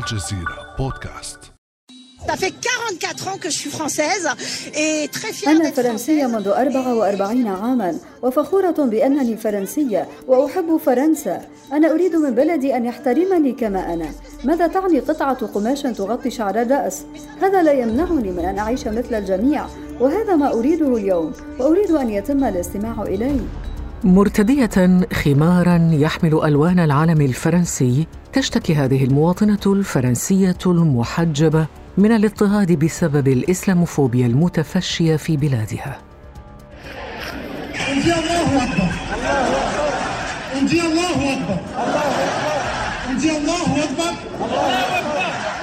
الجزيرة بودكاست Ça fait 44 ans que je suis française et très fière أنا فرنسية منذ 44 عاما وفخورة بأنني فرنسية وأحب فرنسا. أنا أريد من بلدي أن يحترمني كما أنا. ماذا تعني قطعة قماش تغطي شعر الرأس؟ هذا لا يمنعني من أن أعيش مثل الجميع وهذا ما أريده اليوم وأريد أن يتم الاستماع إلي. مرتدية خمارا يحمل ألوان العلم الفرنسي تشتكي هذه المواطنة الفرنسية المحجبة من الاضطهاد بسبب الإسلاموفوبيا المتفشية في بلادها.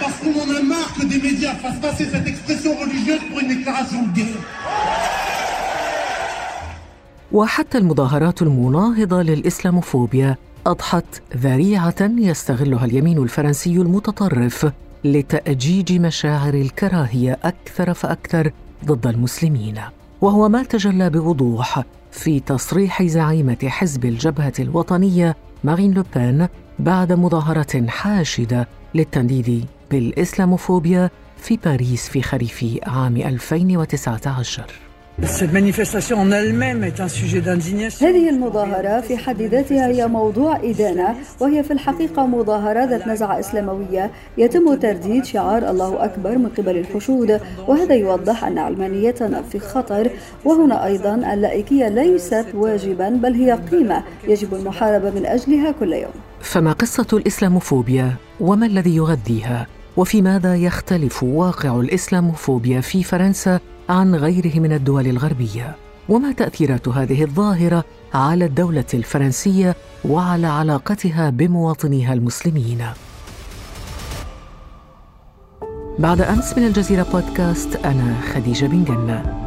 Parce qu'on en a marre que des médias fassent passer. وحتى المظاهرات المناهضة للإسلاموفوبيا أضحت ذريعة يستغلها اليمين الفرنسي المتطرف لتأجيج مشاعر الكراهية أكثر فأكثر ضد المسلمين. وهو ما تجلى بوضوح في تصريح زعيمة حزب الجبهة الوطنية مارين لوبين بعد مظاهرة حاشدة للتنديد بالإسلاموفوبيا في باريس في خريف عام 2019 Cette manifestation en elle-même est un sujet d'indignation. هذه المظاهرة في حد ذاتها هي موضوع إدانة وهي في الحقيقة مظاهرة ذات نزعة إسلاموية يتم ترديد شعار الله أكبر من قبل الحشود وهذا يوضح أن علمانيتنا في خطر وهنا أيضا اللائكية ليست واجبا بل هي قيمة يجب المحاربة من أجلها كل يوم فما قصة الإسلاموفوبيا وما الذي يغذيها؟ وفي ماذا يختلف واقع الإسلاموفوبيا في فرنسا عن غيره من الدول الغربية؟ وما تأثيرات هذه الظاهرة على الدولة الفرنسية وعلى علاقتها بمواطنيها المسلمين؟ بعد أمس من الجزيرة بودكاست أنا خديجة بن جنة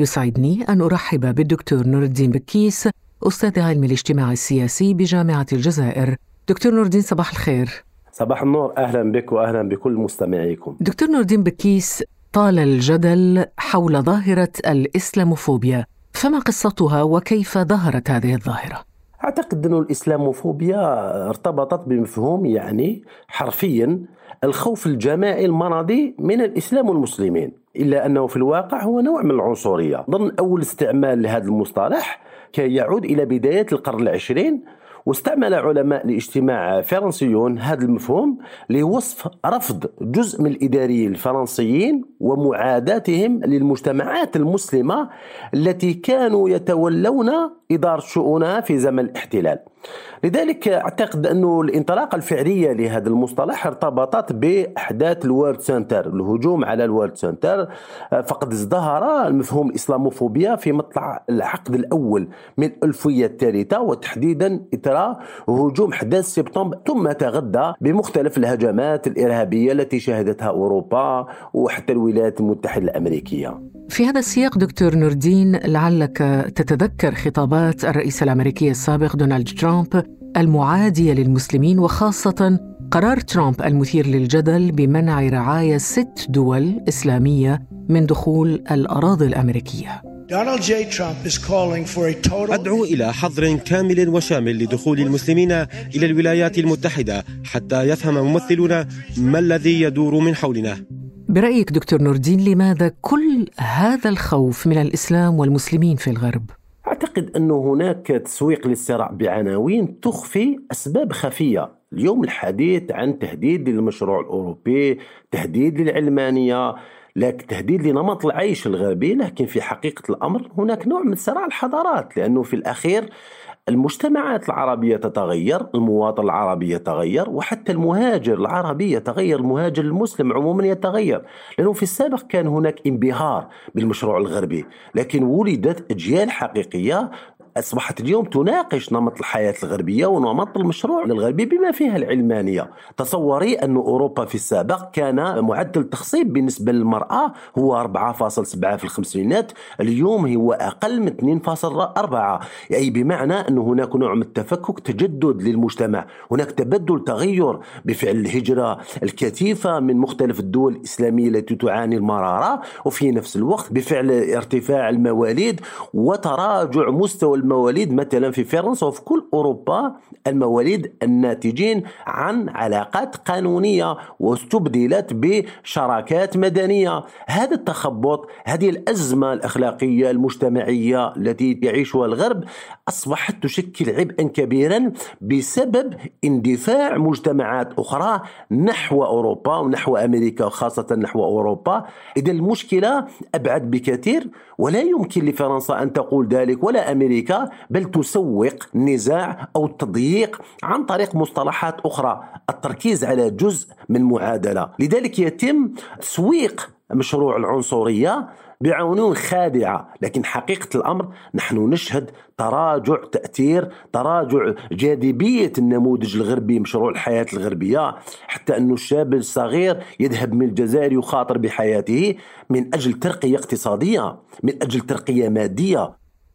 يسعدني أن أرحب بالدكتور نور الدين بكيس أستاذ علم الاجتماع السياسي بجامعة الجزائر. دكتور نور الدين صباح الخير. صباح النور. أهلا بك واهلا بكل مستمعيكم. دكتور نور الدين بكيس طال الجدل حول ظاهرة الإسلاموفوبيا. فما قصتها وكيف ظهرت هذه الظاهرة؟ أعتقد انه الإسلاموفوبيا ارتبطت بمفهوم يعني حرفيا الخوف الجماعي المرضي من الإسلام والمسلمين، إلا أنه في الواقع هو نوع من العنصرية، ضمن أول استعمال لهذا المصطلح كان يعود إلى بداية القرن العشرين واستعمل علماء الاجتماع فرنسيون هذا المفهوم لوصف رفض جزء من الإداريين الفرنسيين ومعاداتهم للمجتمعات المسلمة التي كانوا يتولون إدارة شؤونها في زمن الاحتلال. لذلك أعتقد انه الانطلاقة الفعلية لهذا المصطلح ارتبطت بأحداث ال World Center، الهجوم على ال World Center فقد ازدهر المفهوم الإسلاموفوبيا في مطلع العقد الأول من الالفيه الثالثة وتحديدا إثر هجوم أحداث سبتمبر ثم تغذى بمختلف الهجمات الإرهابية التي شهدتها أوروبا وحتى الولايات المتحدة الأمريكية. في هذا السياق دكتور نوردين لعلك تتذكر خطابات الرئيس الأمريكي السابق دونالد ترامب المعاديه للمسلمين وخاصة قرار ترامب المثير للجدل بمنع رعاية ست دول إسلامية من دخول الأراضي الأمريكية. Donald J. Trump is calling for a total أدعو إلى حظر كامل وشامل لدخول المسلمين إلى الولايات المتحدة حتى يفهم ممثلون ما الذي يدور من حولنا برأيك دكتور نوردين لماذا كل هذا الخوف من الإسلام والمسلمين في الغرب؟ أعتقد انه هناك تسويق للصراع بعناوين تخفي أسباب خفية اليوم الحديث عن تهديد للمشروع الأوروبي تهديد للعلمانية لكن تهديد لنمط العيش الغربي لكن في حقيقة الأمر هناك نوع من صراع الحضارات لأنه في الأخير المجتمعات العربية تتغير المواطن العربي يتغير وحتى المهاجر العربي يتغير المهاجر المسلم عموما يتغير. لأنه في السابق كان هناك انبهار بالمشروع الغربي لكن ولدت أجيال حقيقية أصبحت اليوم تناقش نمط الحياة الغربية ونمط المشروع الغربي بما فيها العلمانية. تصوري أن أوروبا في السابق كان معدل التخصيب بالنسبة للمرأة هو 4.7 في الخمسينات اليوم هو أقل من 2.4 أي بمعنى أن هناك نوع من التفكك تجدد للمجتمع. هناك تبدل تغير بفعل الهجرة الكثيفة من مختلف الدول الإسلامية التي تعاني المرارة وفي نفس الوقت بفعل ارتفاع المواليد وتراجع مستوى المواليد مثلا في فرنسا وفي كل أوروبا المواليد الناتجين عن علاقات قانونية واستبدلت بشراكات مدنية. هذا التخبط هذه الأزمة الأخلاقية المجتمعية التي يعيشها الغرب أصبحت تشكل عبئا كبيرا بسبب اندفاع مجتمعات أخرى نحو أوروبا ونحو أمريكا خاصة نحو أوروبا. إذا المشكلة أبعد بكثير. ولا يمكن لفرنسا أن تقول ذلك ولا أمريكا بل تسوق النزاع أو التضييق عن طريق مصطلحات أخرى. التركيز على جزء من معادلة. لذلك يتم تسويق مشروع العنصرية بعيون خادعة. لكن حقيقة الأمر نحن نشهد تراجع تأثير تراجع جاذبية النموذج الغربي مشروع الحياة الغربية. حتى أن الشاب الصغير يذهب من الجزائر يخاطر بحياته من أجل ترقية اقتصادية من أجل ترقية مادية.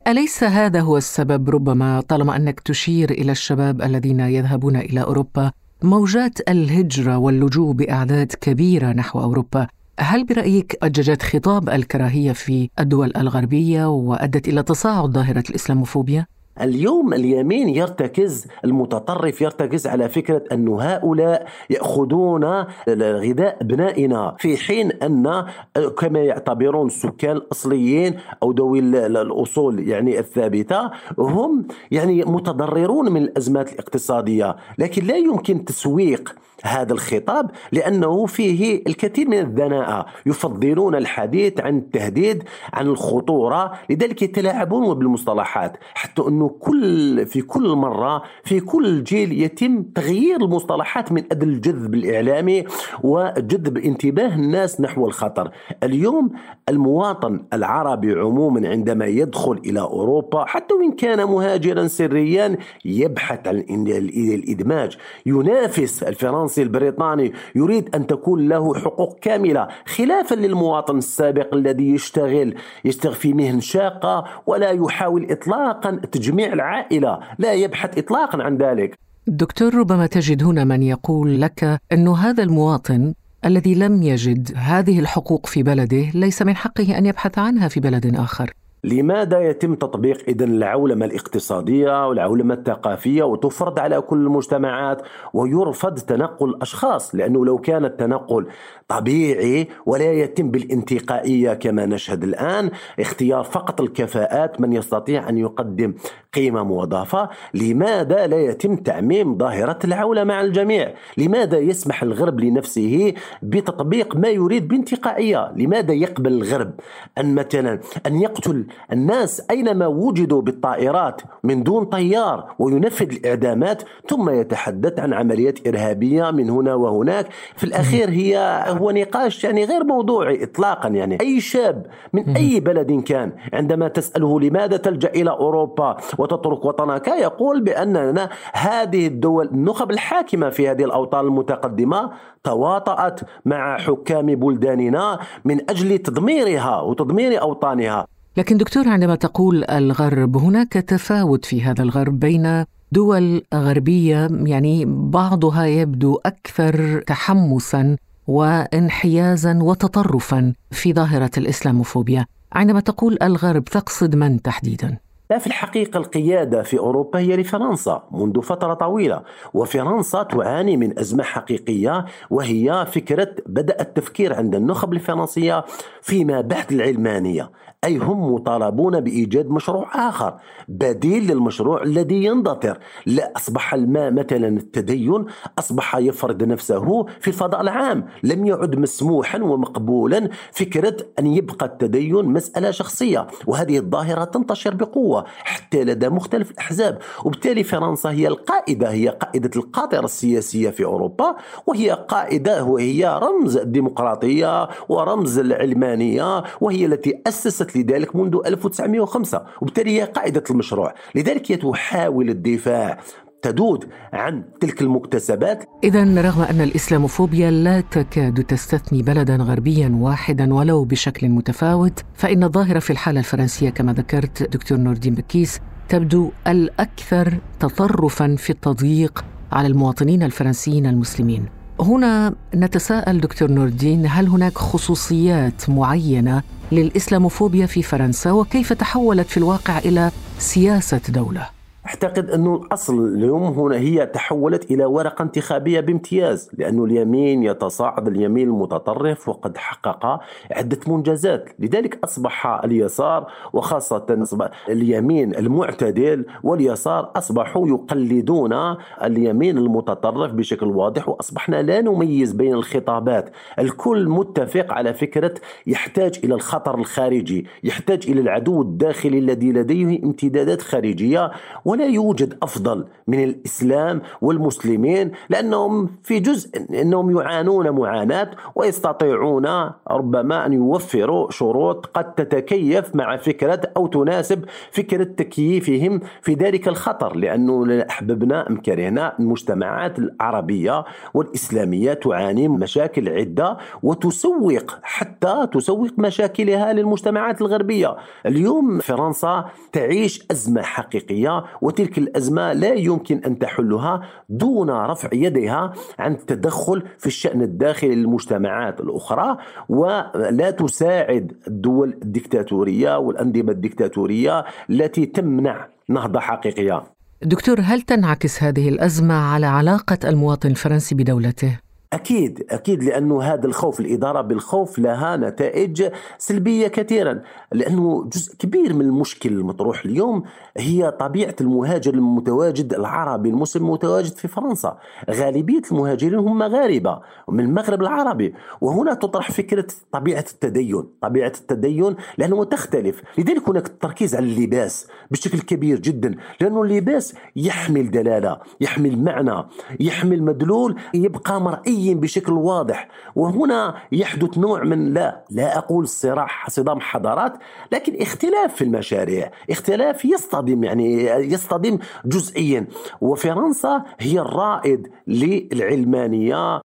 أليس هذا هو السبب؟ ربما طالما أنك تشير إلى الشباب الذين يذهبون إلى أوروبا موجات الهجرة واللجوء بأعداد كبيرة نحو أوروبا. هل برأيك أججت خطاب الكراهية في الدول الغربية وأدت إلى تصاعد ظاهرة الإسلاموفوبيا؟ اليوم اليمين يرتكز المتطرف يرتكز على فكرة أن هؤلاء يأخذون غذاء أبنائنا في حين أن كما يعتبرون السكان الأصليين أو ذوي الأصول يعني الثابتة هم يعني متضررون من الأزمات الاقتصادية لكن لا يمكن تسويق هذا الخطاب لأنه فيه الكثير من الدناءة يفضلون الحديث عن التهديد عن الخطورة لذلك يتلاعبون بالمصطلحات حتى أنه كل في كل مرة في كل جيل يتم تغيير المصطلحات من أجل الجذب الإعلامي وجذب انتباه الناس نحو الخطر. اليوم المواطن العربي عموما عندما يدخل إلى أوروبا حتى وإن كان مهاجرا سريا يبحث عن الإدماج. ينافس الفرنسي البريطاني يريد أن تكون له حقوق كاملة. خلافا للمواطن السابق الذي يشتغل يشتغل في مهن شاقة ولا يحاول إطلاقا تجميع العائلة لا يبحث إطلاقا عن ذلك. دكتور ربما تجد هنا من يقول لك أن هذا المواطن الذي لم يجد هذه الحقوق في بلده ليس من حقه أن يبحث عنها في بلد آخر. لماذا يتم تطبيق إذن العولمة الاقتصادية والعولمة الثقافية وتفرض على كل المجتمعات ويرفض تنقل الأشخاص لأنه لو كان التنقل طبيعي ولا يتم بالانتقائية كما نشهد الآن اختيار فقط الكفاءات من يستطيع أن يقدم قيمة مضافة. لماذا لا يتم تعميم ظاهرة العولة مع الجميع؟ لماذا يسمح الغرب لنفسه بتطبيق ما يريد بانتقائية؟ لماذا يقبل الغرب أن مثلا أن يقتل الناس أينما وجدوا بالطائرات من دون طيار وينفذ الإعدامات ثم يتحدث عن عمليات إرهابية من هنا وهناك؟ في الأخير هي هو نقاش يعني غير موضوعي إطلاقا يعني. أي شاب من أي بلد كان عندما تسأله لماذا تلجأ إلى أوروبا وتترك وطنك يقول بأننا هذه الدول النخب الحاكمة في هذه الأوطان المتقدمة تواطأت مع حكام بلداننا من أجل تدميرها وتدمير أوطانها. لكن دكتور عندما تقول الغرب هناك تفاوت في هذا الغرب بين دول غربية يعني بعضها يبدو أكثر تحمسا وانحيازا وتطرفا في ظاهرة الإسلاموفوبيا عندما تقول الغرب تقصد من تحديدا. لا في الحقيقة القيادة في أوروبا هي لفرنسا منذ فترة طويلة وفرنسا تعاني من أزمة حقيقية وهي فكرة بدأ التفكير عند النخب الفرنسية فيما بعد العلمانية أي هم مطالبون بإيجاد مشروع آخر بديل للمشروع الذي يندثر لا أصبح الماء مثلا التدين أصبح يفرض نفسه في الفضاء العام لم يعد مسموحا ومقبولا فكرة أن يبقى التدين مسألة شخصية وهذه الظاهرة تنتشر بقوة. القوة حتى لدى مختلف الأحزاب. وبالتالي فرنسا هي القائدة هي قائدة القاطرة السياسية في أوروبا وهي قائدة وهي رمز الديمقراطية ورمز العلمانية وهي التي أسست لذلك منذ 1905 وبالتالي هي قائدة المشروع. لذلك هي تحاول الدفاع تدود عن تلك المكتسبات إذا رغم أن الإسلاموفوبيا لا تكاد تستثني بلدا غربيا واحدا ولو بشكل متفاوت فإن الظاهرة في الحالة الفرنسية كما ذكرت دكتور نور الدين بكيس تبدو الأكثر تطرفا في التضييق على المواطنين الفرنسيين المسلمين هنا نتساءل دكتور نور الدين هل هناك خصوصيات معينة للإسلاموفوبيا في فرنسا وكيف تحولت في الواقع إلى سياسة دولة؟ أعتقد أنه الأصل اليوم هنا هي تحولت إلى ورقة انتخابية بامتياز لأنه اليمين يتصاعد اليمين المتطرف وقد حقق عدة منجزات. لذلك أصبح اليسار وخاصة أصبح اليمين المعتدل واليسار أصبحوا يقلدون اليمين المتطرف بشكل واضح وأصبحنا لا نميز بين الخطابات. الكل متفق على فكرة يحتاج إلى الخطر الخارجي يحتاج إلى العدو الداخلي الذي لديه امتدادات خارجية ولا يوجد أفضل من الإسلام والمسلمين لأنهم في جزء إنهم يعانون معاناة ويستطيعون ربما أن يوفروا شروط قد تتكيف مع فكرة أو تناسب فكره تكييفهم في ذلك الخطر لأنه أحببنا ام كرهنا المجتمعات العربية والإسلامية تعاني مشاكل عدة وتسوق حتى تسوق مشاكلها للمجتمعات الغربية. اليوم فرنسا تعيش أزمة حقيقية وتلك الأزمة لا يمكن أن تحلها دون رفع يدها عن التدخل في الشأن الداخلي للمجتمعات الأخرى ولا تساعد الدول الدكتاتورية والأنظمة الدكتاتورية التي تمنع نهضة حقيقية دكتور هل تنعكس هذه الأزمة على علاقة المواطن الفرنسي بدولته؟ أكيد أكيد لأنه هذا الخوف الإدارة بالخوف لها نتائج سلبية كثيرا لأنه جزء كبير من المشكل المطروح اليوم هي طبيعة المهاجر المتواجد العربي المسلم المتواجد في فرنسا. غالبية المهاجرين هم مغاربة من المغرب العربي وهنا تطرح فكرة طبيعة التدين طبيعة التدين لأنه تختلف. لذلك هناك التركيز على اللباس بشكل كبير جدا لأنه اللباس يحمل دلالة يحمل معنى يحمل مدلول يبقى مرئي بشكل واضح. وهنا يحدث نوع من لا لا أقول صراع صدام حضارات لكن اختلاف في المشاريع. اختلاف يصطدم يعني يصطدم جزئيا. وفرنسا هي الرائد للعلمانية.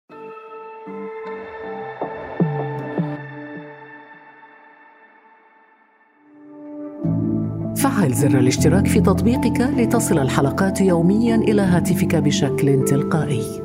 فعل زر الاشتراك في تطبيقك لتصل الحلقات يوميا إلى هاتفك بشكل تلقائي.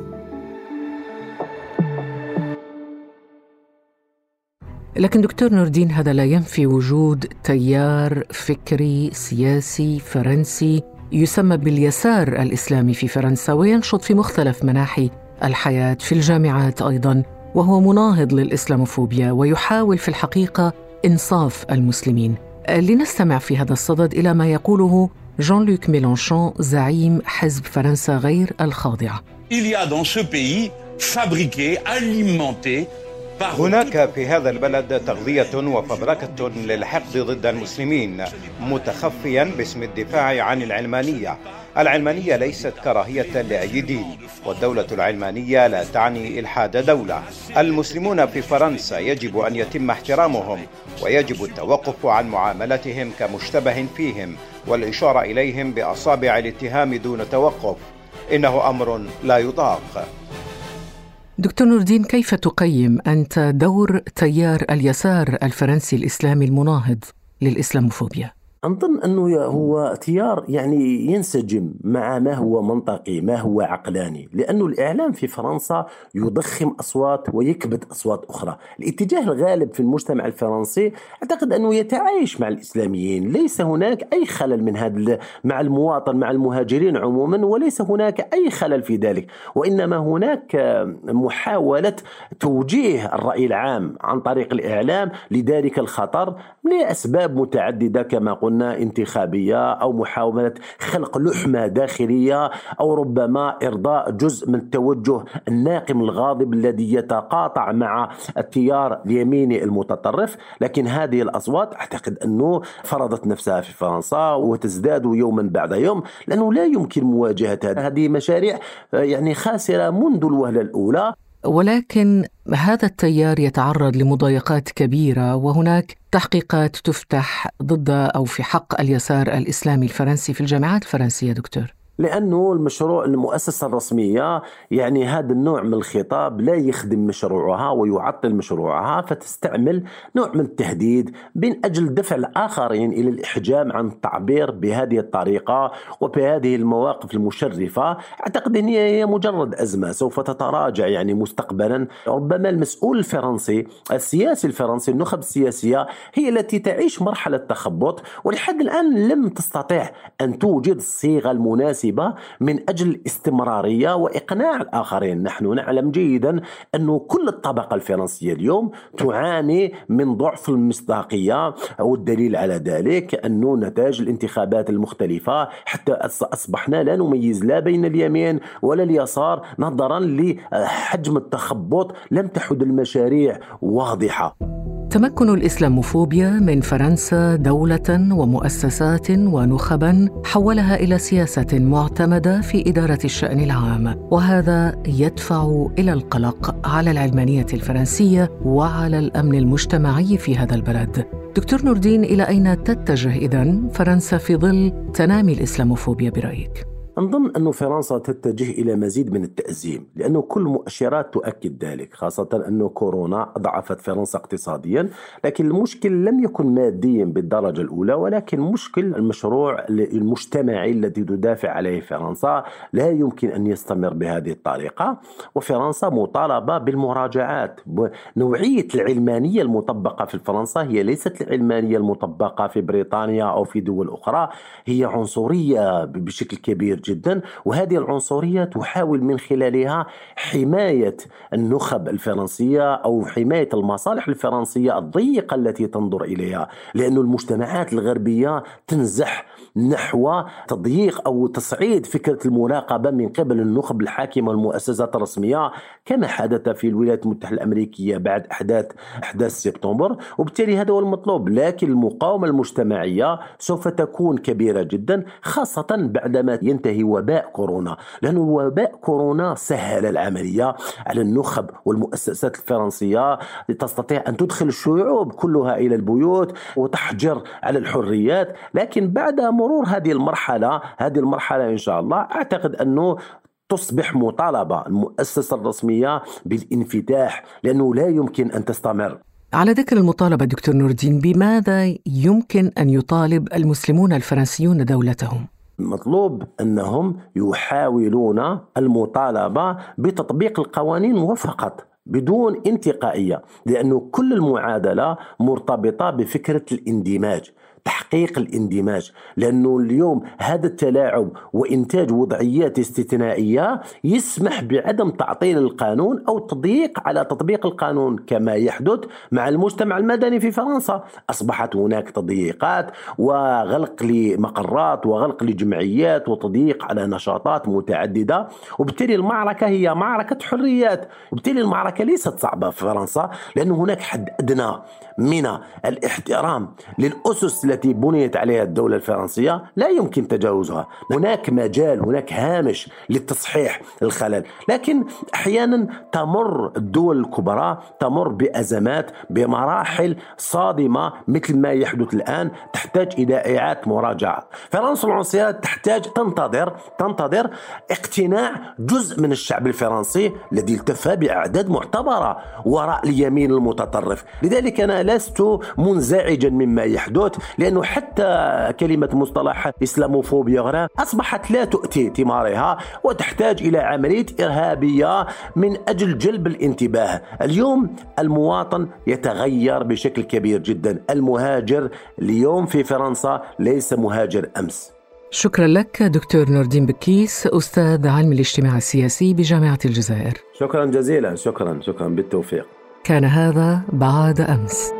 لكن دكتور نوردين هذا لا ينفي وجود تيار فكري سياسي فرنسي يسمى باليسار الإسلامي في فرنسا وينشط في مختلف مناحي الحياة في الجامعات أيضا وهو مناهض للإسلاموفوبيا ويحاول في الحقيقة إنصاف المسلمين. لنستمع في هذا الصدد إلى ما يقوله جون لوك ميلانشون زعيم حزب فرنسا غير الخاضعه Il y a dans ce pays fabriqué, alimenté هناك في هذا البلد تغذية وفبركة للحقد ضد المسلمين متخفيا باسم الدفاع عن العلمانية. العلمانية ليست كراهية لأي دين والدولة العلمانية لا تعني إلحاد دولة. المسلمون في فرنسا يجب أن يتم احترامهم ويجب التوقف عن معاملتهم كمشتبه فيهم والإشارة إليهم بأصابع الاتهام دون توقف. إنه أمر لا يطاق. دكتور نور الدين كيف تقيم أنت دور تيار اليسار الفرنسي الإسلامي المناهض للإسلاموفوبيا؟ أظن أنه هو تيار يعني ينسجم مع ما هو منطقي ما هو عقلاني لأنه الإعلام في فرنسا يضخم أصوات ويكبت أصوات أخرى. الاتجاه الغالب في المجتمع الفرنسي أعتقد أنه يتعايش مع الإسلاميين. ليس هناك أي خلل من هذا مع المواطن مع المهاجرين عموما وليس هناك أي خلل في ذلك. وإنما هناك محاولة توجيه الرأي العام عن طريق الإعلام لذلك الخطر لأسباب متعددة كما قلت قلنا انتخابية أو محاولة خلق لحمة داخلية أو ربما إرضاء جزء من التوجه الناقم الغاضب الذي يتقاطع مع التيار اليميني المتطرف. لكن هذه الأصوات أعتقد أنه فرضت نفسها في فرنسا وتزداد يوما بعد يوم لأنه لا يمكن مواجهة هذه مشاريع يعني خاسرة منذ الوهلة الأولى. ولكن هذا التيار يتعرض لمضايقات كبيرة وهناك تحقيقات تفتح ضد أو في حق اليسار الإسلامي الفرنسي في الجامعات الفرنسية دكتور. لأنه المشروع المؤسسة الرسمية يعني هذا النوع من الخطاب لا يخدم مشروعها ويعطل مشروعها فتستعمل نوع من التهديد من أجل دفع الآخرين إلى الإحجام عن التعبير بهذه الطريقة وبهذه المواقف المشرفة. أعتقد إن هي مجرد أزمة سوف تتراجع يعني مستقبلا. ربما المسؤول الفرنسي السياسي الفرنسي النخب السياسية هي التي تعيش مرحلة تخبط ولحد الآن لم تستطع أن توجد الصيغه المناسبة مناسبة من أجل الاستمرارية وإقناع الآخرين. نحن نعلم جيدا أن كل الطبقة الفرنسية اليوم تعاني من ضعف المصداقية والدليل على ذلك أنه نتاج الانتخابات المختلفة حتى أصبحنا لا نميز لا بين اليمين ولا اليسار نظرا لحجم التخبط لم تعد المشاريع واضحة. تمكن الإسلاموفوبيا من فرنسا دولة ومؤسسات ونخبا حولها إلى سياسة معتمدة في إدارة الشأن العام وهذا يدفع إلى القلق على العلمانية الفرنسية وعلى الأمن المجتمعي في هذا البلد. دكتور نوردين إلى أين تتجه اذا فرنسا في ظل تنامي الإسلاموفوبيا برأيك؟ نظن أن فرنسا تتجه إلى مزيد من التأزيم لأنه كل المؤشرات تؤكد ذلك خاصة أن كورونا أضعفت فرنسا اقتصاديا لكن المشكل لم يكن ماديا بالدرجة الأولى ولكن مشكل المشروع المجتمعي الذي تدافع عليه فرنسا لا يمكن أن يستمر بهذه الطريقة وفرنسا مطالبة بالمراجعات. نوعية العلمانية المطبقة في فرنسا هي ليست العلمانية المطبقة في بريطانيا أو في دول أخرى هي عنصرية بشكل كبير جدا. وهذه العنصرية تحاول من خلالها حماية النخب الفرنسية أو حماية المصالح الفرنسية الضيقة التي تنظر إليها لأن المجتمعات الغربية تنزح نحو تضييق أو تصعيد فكرة المراقبة من قبل النخب الحاكمة والمؤسسات الرسمية كما حدث في الولايات المتحدة الأمريكية بعد أحداث أحداث سبتمبر. وبالتالي هذا هو المطلوب لكن المقاومة المجتمعية سوف تكون كبيرة جدا خاصة بعدما ينتهي وباء كورونا. لأن وباء كورونا سهل العملية على النخب والمؤسسات الفرنسية تستطيع أن تدخل الشعوب كلها إلى البيوت وتحجر على الحريات. لكن بعد مرور هذه المرحلة هذه المرحلة إن شاء الله أعتقد أنه تصبح مطالبة المؤسسة الرسمية بالانفتاح لأنه لا يمكن أن تستمر. على ذكر المطالبة دكتور نور الدين بماذا يمكن أن يطالب المسلمون الفرنسيون دولتهم؟ المطلوب أنهم يحاولون المطالبة بتطبيق القوانين وفقط بدون انتقائية لأنه كل المعادلة مرتبطة بفكرة الاندماج. تحقيق الاندماج لأنه اليوم هذا التلاعب وإنتاج وضعيات استثنائية يسمح بعدم تعطيل القانون أو تضييق على تطبيق القانون كما يحدث مع المجتمع المدني في فرنسا. أصبحت هناك تضييقات وغلق لمقرات وغلق لجمعيات وتضييق على نشاطات متعددة وبالتالي المعركة هي معركة حريات وبالتالي المعركة ليست صعبة في فرنسا لأن هناك حد أدنى من الإحترام للأسس التي بنيت عليها الدولة الفرنسية لا يمكن تجاوزها. هناك مجال هناك هامش لتصحيح الخلل. لكن أحيانا تمر الدول الكبرى تمر بأزمات بمراحل صادمة مثل ما يحدث الآن تحتاج إلى إعادة مراجعة. فرنسا العنصرية تحتاج تنتظر تنتظر اقتناع جزء من الشعب الفرنسي الذي التفى بأعداد معتبرة وراء اليمين المتطرف. لذلك أنا لست منزعجا مما يحدث. لأنه حتى كلمة مصطلح إسلاموفوبيا أصبحت لا تؤتي ثمارها وتحتاج إلى عملية إرهابية من أجل جلب الانتباه. اليوم المواطن يتغير بشكل كبير جدا. المهاجر اليوم في فرنسا ليس مهاجر أمس. شكرا لك دكتور نوردين بكيس أستاذ علم الاجتماع السياسي بجامعة الجزائر. شكرا جزيلا. شكرا. شكرا. بالتوفيق. كان هذا بعد أمس.